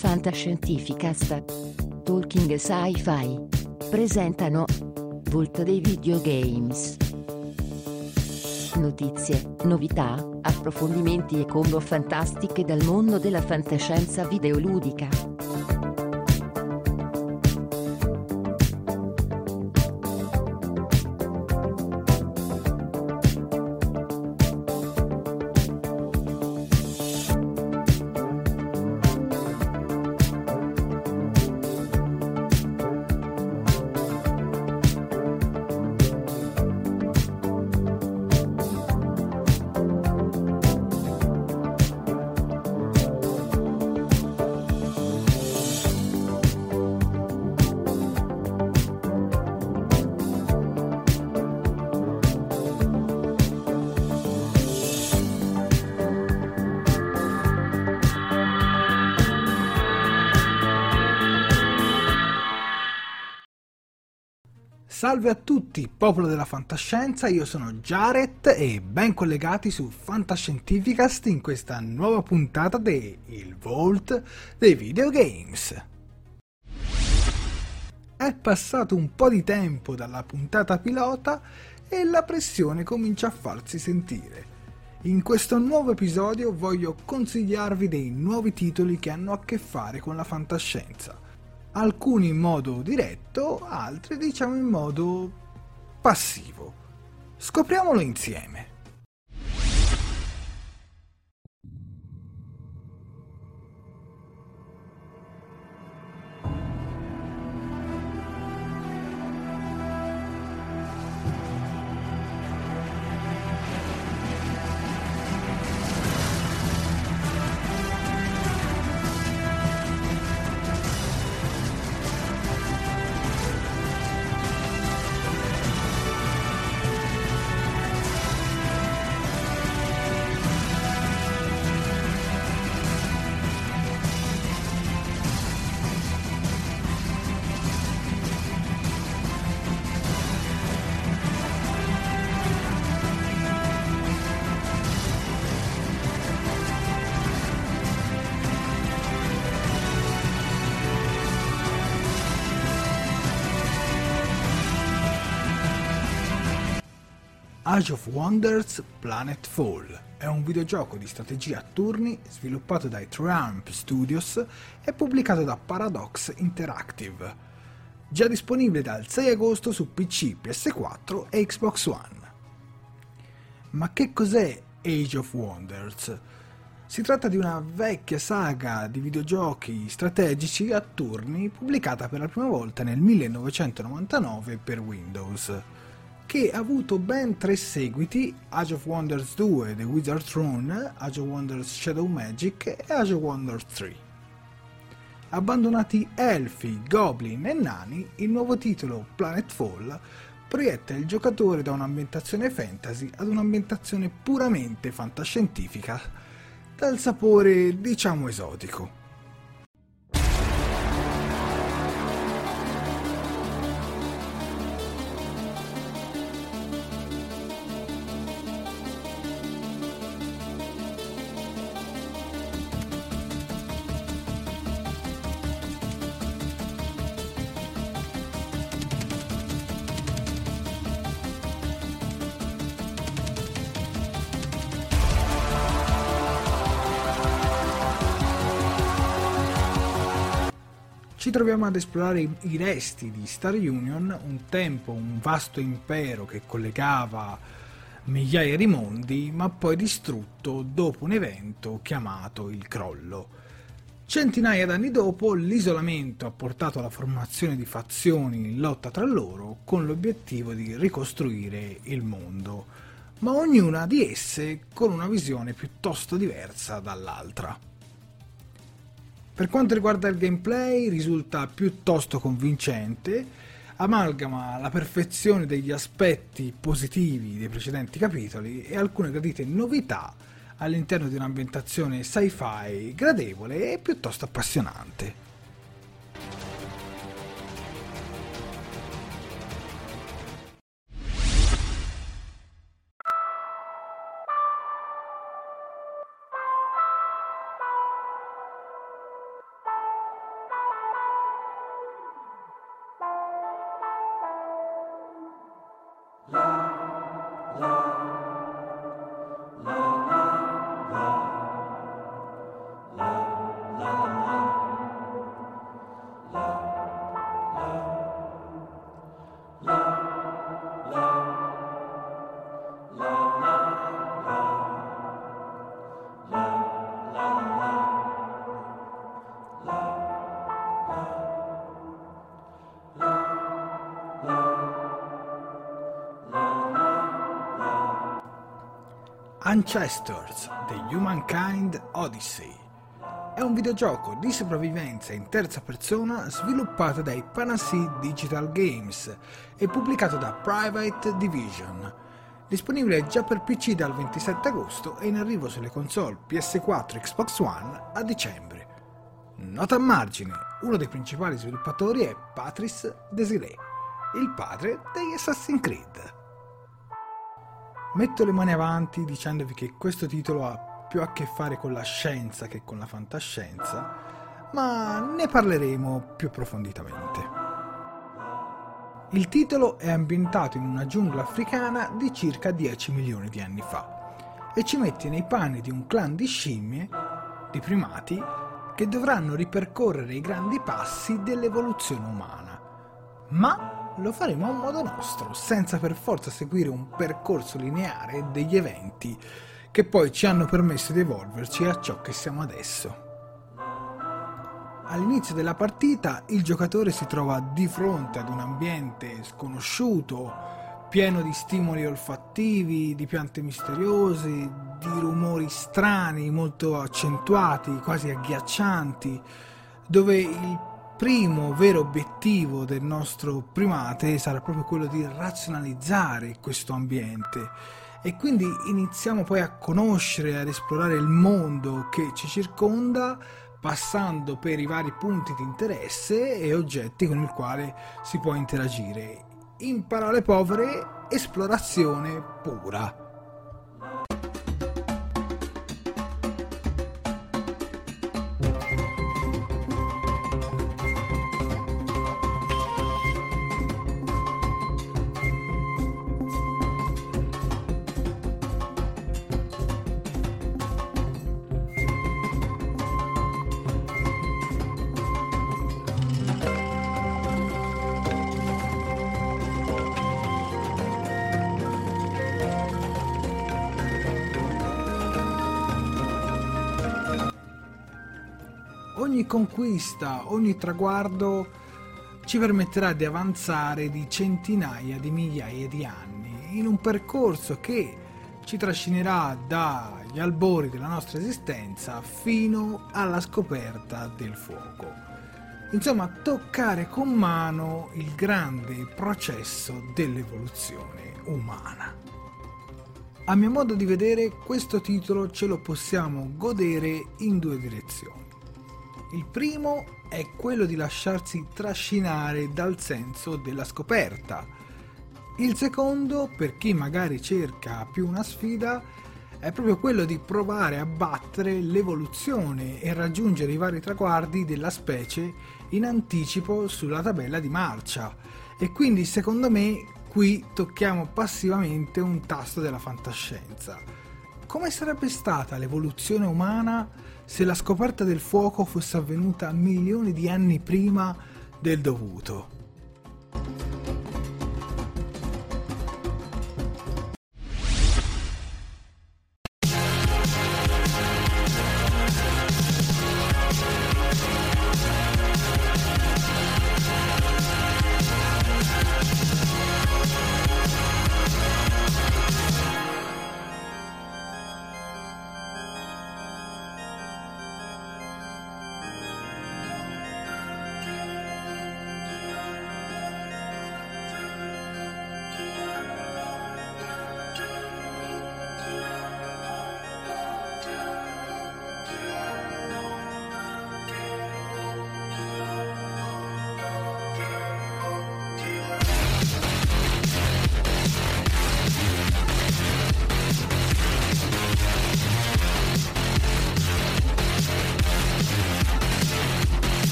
Fantascientificast. Talking Sci-Fi. Presentano Volt dei Videogames. Notizie, novità, approfondimenti e combo fantastiche dal mondo della fantascienza videoludica. Salve a tutti, popolo della fantascienza, io sono Jared e ben collegati su Fantascientificast in questa nuova puntata di Il Vault dei Videogames. È passato un po' di tempo dalla puntata pilota e la pressione comincia a farsi sentire. In questo nuovo episodio voglio consigliarvi dei nuovi titoli che hanno a che fare con la fantascienza alcuni in modo diretto, altri diciamo in modo passivo. Scopriamolo insieme. Age of Wonders Planetfall è un videogioco di strategia a turni sviluppato dai Triumph Studios e pubblicato da Paradox Interactive. Già disponibile dal 6 agosto su PC, PS4 e Xbox One. Ma che cos'è Age of Wonders? Si tratta di una vecchia saga di videogiochi strategici a turni pubblicata per la prima volta nel 1999 per Windows che ha avuto ben tre seguiti, Age of Wonders 2, The Wizard Throne, Age of Wonders Shadow Magic e Age of Wonders 3. Abbandonati elfi, goblin e nani, il nuovo titolo Planetfall proietta il giocatore da un'ambientazione fantasy ad un'ambientazione puramente fantascientifica, dal sapore diciamo esotico. Ci troviamo ad esplorare i resti di Star Union, un tempo un vasto impero che collegava migliaia di mondi, ma poi distrutto dopo un evento chiamato il crollo. Centinaia d'anni dopo, l'isolamento ha portato alla formazione di fazioni in lotta tra loro con l'obiettivo di ricostruire il mondo, ma ognuna di esse con una visione piuttosto diversa dall'altra. Per quanto riguarda il gameplay risulta piuttosto convincente, amalgama la perfezione degli aspetti positivi dei precedenti capitoli e alcune gradite novità all'interno di un'ambientazione sci-fi gradevole e piuttosto appassionante. Ancestors The Humankind Odyssey è un videogioco di sopravvivenza in terza persona sviluppato dai Panacea Digital Games e pubblicato da Private Division. Disponibile già per PC dal 27 agosto e in arrivo sulle console PS4 e Xbox One a dicembre. Nota a margine, uno dei principali sviluppatori è Patrice Desiree, il padre degli Assassin's Creed. Metto le mani avanti dicendovi che questo titolo ha più a che fare con la scienza che con la fantascienza, ma ne parleremo più approfonditamente. Il titolo è ambientato in una giungla africana di circa 10 milioni di anni fa e ci mette nei panni di un clan di scimmie, di primati, che dovranno ripercorrere i grandi passi dell'evoluzione umana. Ma lo faremo a modo nostro, senza per forza seguire un percorso lineare degli eventi che poi ci hanno permesso di evolverci a ciò che siamo adesso. All'inizio della partita il giocatore si trova di fronte ad un ambiente sconosciuto, pieno di stimoli olfattivi, di piante misteriose, di rumori strani, molto accentuati, quasi agghiaccianti, dove il primo vero obiettivo del nostro primate sarà proprio quello di razionalizzare questo ambiente e quindi iniziamo poi a conoscere, ad esplorare il mondo che ci circonda passando per i vari punti di interesse e oggetti con il quale si può interagire. In parole povere, esplorazione pura. Ogni conquista, ogni traguardo ci permetterà di avanzare di centinaia di migliaia di anni in un percorso che ci trascinerà dagli albori della nostra esistenza fino alla scoperta del fuoco. Insomma, toccare con mano il grande processo dell'evoluzione umana. A mio modo di vedere, questo titolo ce lo possiamo godere in due direzioni. Il primo è quello di lasciarsi trascinare dal senso della scoperta. Il secondo, per chi magari cerca più una sfida, è proprio quello di provare a battere l'evoluzione e raggiungere i vari traguardi della specie in anticipo sulla tabella di marcia. E quindi secondo me qui tocchiamo passivamente un tasto della fantascienza. Come sarebbe stata l'evoluzione umana se la scoperta del fuoco fosse avvenuta milioni di anni prima del dovuto.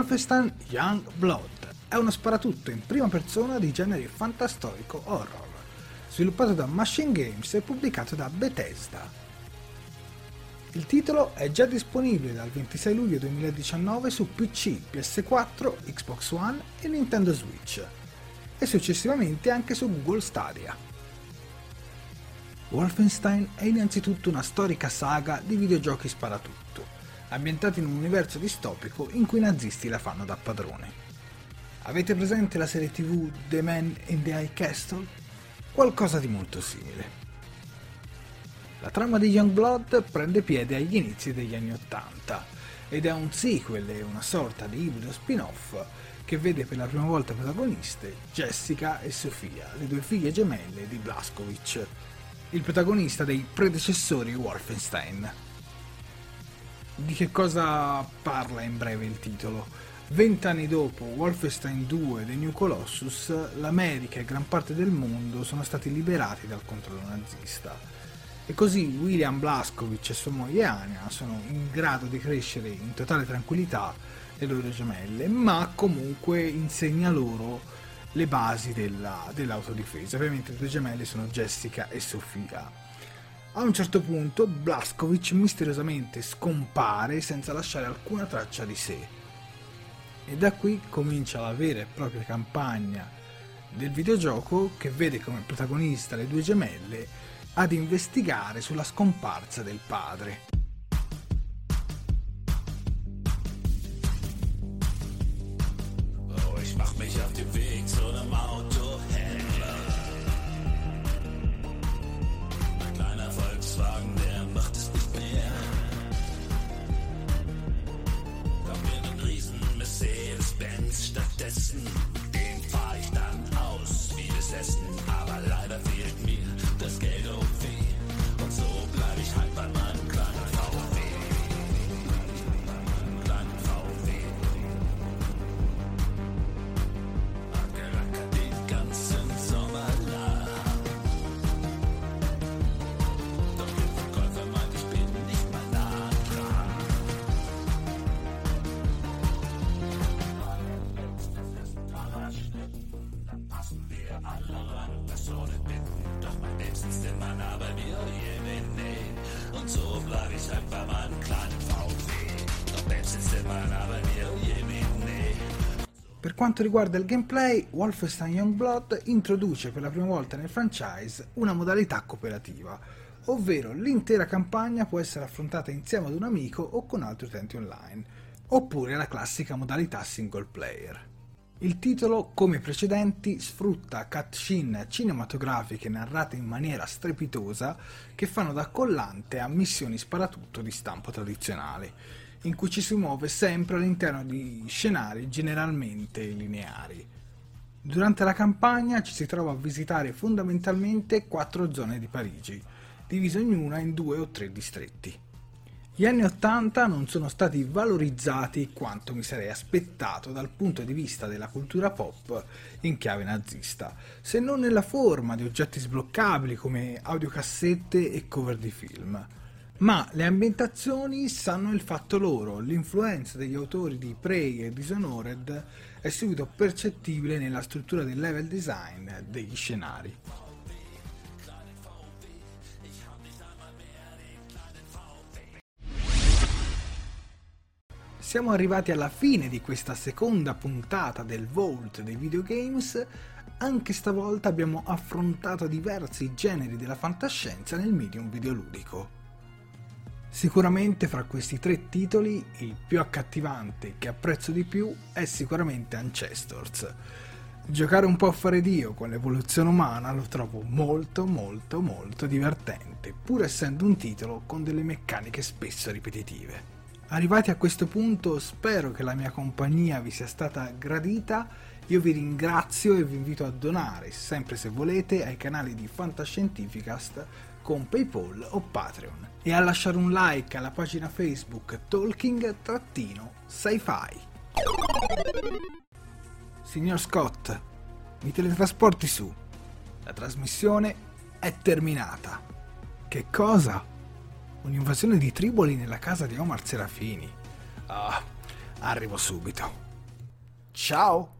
Wolfenstein Young Blood è uno sparatutto in prima persona di genere fantastorico horror, sviluppato da Machine Games e pubblicato da Bethesda. Il titolo è già disponibile dal 26 luglio 2019 su PC, PS4, Xbox One e Nintendo Switch, e successivamente anche su Google Stadia. Wolfenstein è innanzitutto una storica saga di videogiochi sparatutto ambientati in un universo distopico in cui i nazisti la fanno da padrone. Avete presente la serie tv The Man in the High Castle? Qualcosa di molto simile. La trama di Youngblood prende piede agli inizi degli anni Ottanta ed è un sequel e una sorta di ibrido spin-off che vede per la prima volta protagoniste Jessica e Sofia, le due figlie gemelle di Blaskovic, il protagonista dei predecessori Wolfenstein. Di che cosa parla in breve il titolo? Vent'anni dopo Wolfenstein 2 The New Colossus, l'America e gran parte del mondo sono stati liberati dal controllo nazista. E così William Blaskovic e sua moglie Anya sono in grado di crescere in totale tranquillità le loro gemelle, ma comunque insegna loro le basi della, dell'autodifesa. Ovviamente le due gemelle sono Jessica e Sofia. A un certo punto Blaskovic misteriosamente scompare senza lasciare alcuna traccia di sé. E da qui comincia la vera e propria campagna del videogioco che vede come protagonista le due gemelle ad investigare sulla scomparsa del padre. Quanto riguarda il gameplay, Wolfenstein Youngblood introduce per la prima volta nel franchise una modalità cooperativa, ovvero l'intera campagna può essere affrontata insieme ad un amico o con altri utenti online, oppure la classica modalità single player. Il titolo, come i precedenti, sfrutta cutscene cinematografiche narrate in maniera strepitosa che fanno da collante a missioni sparatutto di stampo tradizionale, in cui ci si muove sempre all'interno di scenari generalmente lineari. Durante la campagna ci si trova a visitare fondamentalmente quattro zone di Parigi, divise ognuna in due o tre distretti. Gli anni Ottanta non sono stati valorizzati quanto mi sarei aspettato dal punto di vista della cultura pop in chiave nazista, se non nella forma di oggetti sbloccabili come audiocassette e cover di film. Ma le ambientazioni sanno il fatto loro, l'influenza degli autori di Prey e Dishonored è subito percettibile nella struttura del level design degli scenari. Siamo arrivati alla fine di questa seconda puntata del Vault dei videogames. Anche stavolta abbiamo affrontato diversi generi della fantascienza nel medium videoludico. Sicuramente fra questi tre titoli il più accattivante che apprezzo di più è sicuramente Ancestors. Giocare un po' a fare Dio con l'evoluzione umana lo trovo molto molto molto divertente, pur essendo un titolo con delle meccaniche spesso ripetitive. Arrivati a questo punto spero che la mia compagnia vi sia stata gradita, io vi ringrazio e vi invito a donare, sempre se volete, ai canali di Fantascientificast con PayPal o Patreon e a lasciare un like alla pagina Facebook Talking-Sci-Fi. Signor Scott, mi teletrasporti su. La trasmissione è terminata. Che cosa? Un'invasione di triboli nella casa di Omar Serafini. Ah, arrivo subito. Ciao!